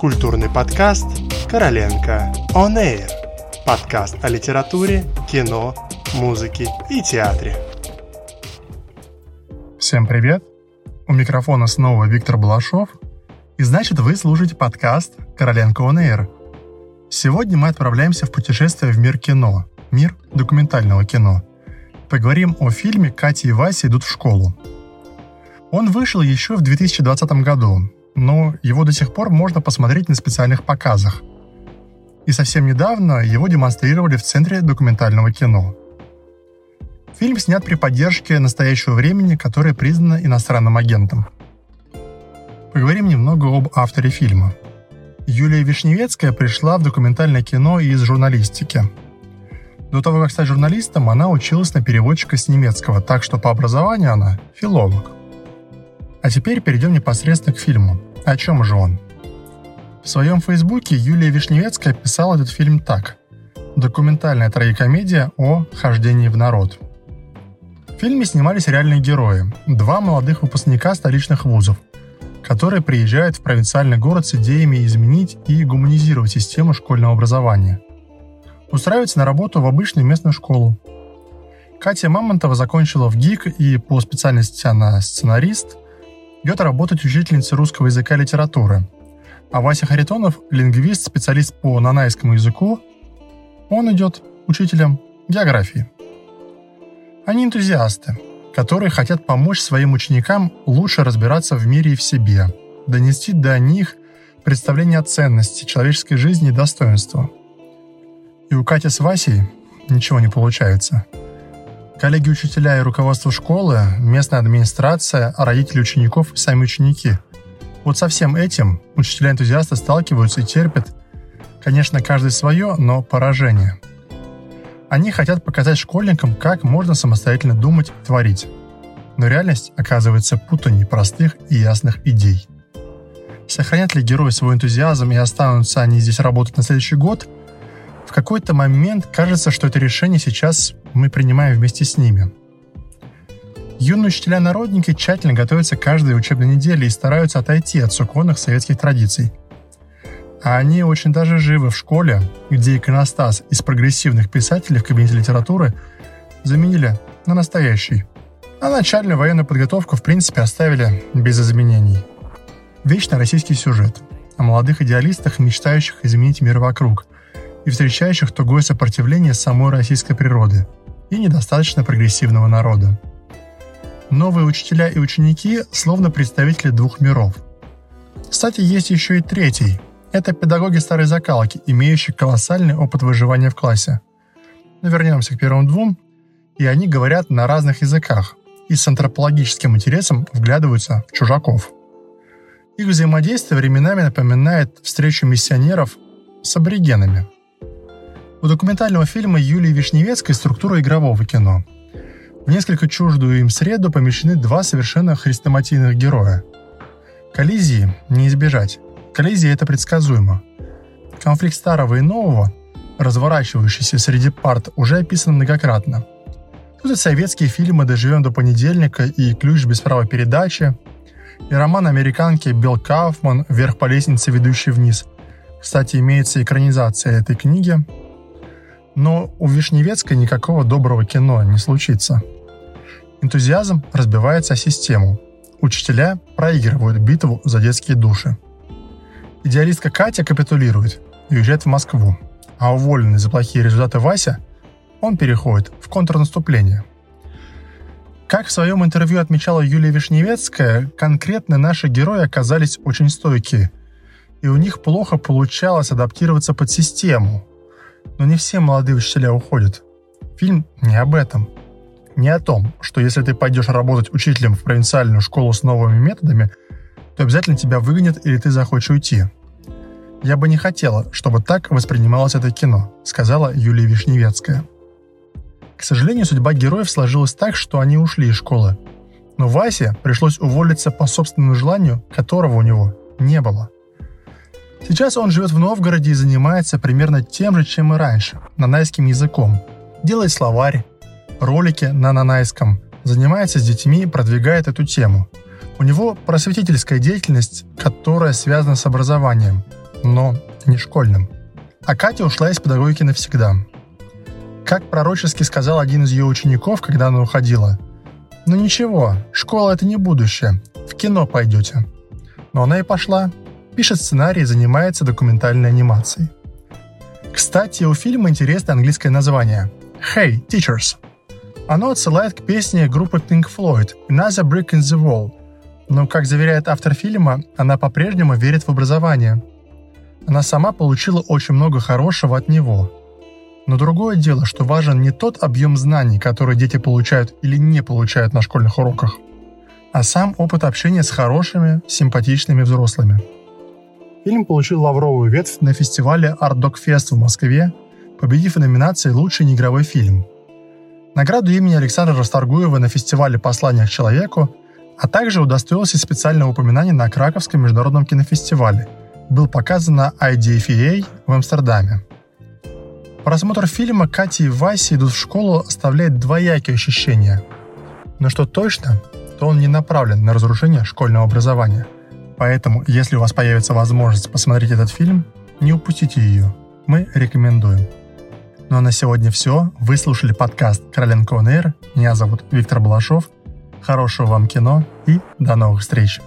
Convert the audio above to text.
Культурный подкаст «Короленко On Air». Подкаст о литературе, кино, музыке и театре. Всем привет! У микрофона снова Виктор Балашов. И значит, вы слушаете подкаст «Короленко On Air». Сегодня мы отправляемся в путешествие в мир кино, мир документального кино. Поговорим о фильме «Катя и Вася идут в школу». Он вышел еще в 2020 году, но его до сих пор можно посмотреть на специальных показах. И совсем недавно его демонстрировали в Центре документального кино. Фильм снят при поддержке настоящего времени, которое признано иностранным агентом. Поговорим немного об авторе фильма. Юлия Вишневецкая пришла в документальное кино из журналистики. До того, как стать журналистом, она училась на переводчика с немецкого, так что по образованию она филолог. А теперь перейдем непосредственно к фильму. О чем же он? В своем фейсбуке Юлия Вишневецкая писала этот фильм так. Документальная трагикомедия о хождении в народ. В фильме снимались реальные герои. Два молодых выпускника столичных вузов, которые приезжают в провинциальный город с идеями изменить и гуманизировать систему школьного образования. Устраиваются на работу в обычную местную школу. Катя Мамонтова закончила в ГИК и по специальности она сценарист – идет работать учительницей русского языка и литературы. А Вася Харитонов – лингвист, специалист по нанайскому языку. Он идет учителем географии. Они энтузиасты, которые хотят помочь своим ученикам лучше разбираться в мире и в себе, донести до них представление о ценности человеческой жизни и достоинства. И у Кати с Васей ничего не получается – Коллеги учителя и руководство школы, местная администрация, родители учеников и сами ученики. Вот со всем этим учителя-энтузиасты сталкиваются и терпят, конечно, каждый свое, но поражение. Они хотят показать школьникам, как можно самостоятельно думать и творить. Но реальность оказывается путаней простых и ясных идей. Сохранят ли герои свой энтузиазм и останутся они здесь работать на следующий год – в какой-то момент кажется, что это решение сейчас мы принимаем вместе с ними. Юные учителя-народники тщательно готовятся к каждой учебной неделе и стараются отойти от суконных советских традиций. А они очень даже живы в школе, где иконостас из прогрессивных писателей в кабинете литературы заменили на настоящий. А начальную военную подготовку в принципе оставили без изменений. Вечно российский сюжет о молодых идеалистах, мечтающих изменить мир вокруг, и встречающих тугое сопротивление самой российской природы и недостаточно прогрессивного народа. Новые учителя и ученики словно представители двух миров. Кстати, есть еще и третий. Это педагоги старой закалки, имеющие колоссальный опыт выживания в классе. Но вернемся к первым двум, и они говорят на разных языках и с антропологическим интересом вглядываются в чужаков. Их взаимодействие временами напоминает встречу миссионеров с аборигенами – у документального фильма Юлии Вишневецкой структура игрового кино. В несколько чуждую им среду помещены два совершенно хрестоматийных героя. Коллизии не избежать. Коллизия – это предсказуемо. Конфликт старого и нового, разворачивающийся среди парт, уже описан многократно. Тут и советские фильмы «Доживем до понедельника» и «Ключ без права передачи», и роман американки Билл Кауфман «Вверх по лестнице, ведущий вниз». Кстати, имеется экранизация этой книги – но у Вишневецкой никакого доброго кино не случится. Энтузиазм разбивается о систему. Учителя проигрывают битву за детские души. Идеалистка Катя капитулирует и уезжает в Москву, а уволенный за плохие результаты Вася, он переходит в контрнаступление. Как в своем интервью отмечала Юлия Вишневецкая, конкретно наши герои оказались очень стойкие, и у них плохо получалось адаптироваться под систему – но не все молодые учителя уходят. Фильм не об этом. Не о том, что если ты пойдешь работать учителем в провинциальную школу с новыми методами, то обязательно тебя выгонят или ты захочешь уйти. «Я бы не хотела, чтобы так воспринималось это кино», сказала Юлия Вишневецкая. К сожалению, судьба героев сложилась так, что они ушли из школы. Но Васе пришлось уволиться по собственному желанию, которого у него не было – Сейчас он живет в Новгороде и занимается примерно тем же, чем и раньше, нанайским языком. Делает словарь, ролики на нанайском, занимается с детьми и продвигает эту тему. У него просветительская деятельность, которая связана с образованием. но не школьным. А Катя ушла из педагогики навсегда. Как пророчески сказал один из ее учеников, когда она уходила, «Ну ничего, школа — это не будущее, в кино пойдете». Но она и пошла, пишет сценарий и занимается документальной анимацией. Кстати, у фильма интересное английское название «Hey, Teachers». Оно отсылает к песне группы Pink Floyd «Another Brick in the Wall», но, как заверяет автор фильма, она по-прежнему верит в образование. Она сама получила очень много хорошего от него. Но другое дело, что важен не тот объем знаний, которые дети получают или не получают на школьных уроках, а сам опыт общения с хорошими, симпатичными взрослыми. Фильм получил лавровую ветвь на фестивале Art Dog Fest в Москве, победив в номинации «Лучший неигровой фильм». Награду имени Александра Расторгуева на фестивале «Послание к человеку» а также удостоился специального упоминания на Краковском международном кинофестивале. Был показан на IDFA в Амстердаме. Просмотр фильма Кати и Васи идут в школу оставляет двоякие ощущения. Но что точно, то он не направлен на разрушение школьного образования. Поэтому, если у вас появится возможность посмотреть этот фильм, не упустите ее. Мы рекомендуем. Ну а на сегодня все. Вы слушали подкаст «Короленко On Меня зовут Виктор Балашов – Хорошего вам кино и до новых встреч!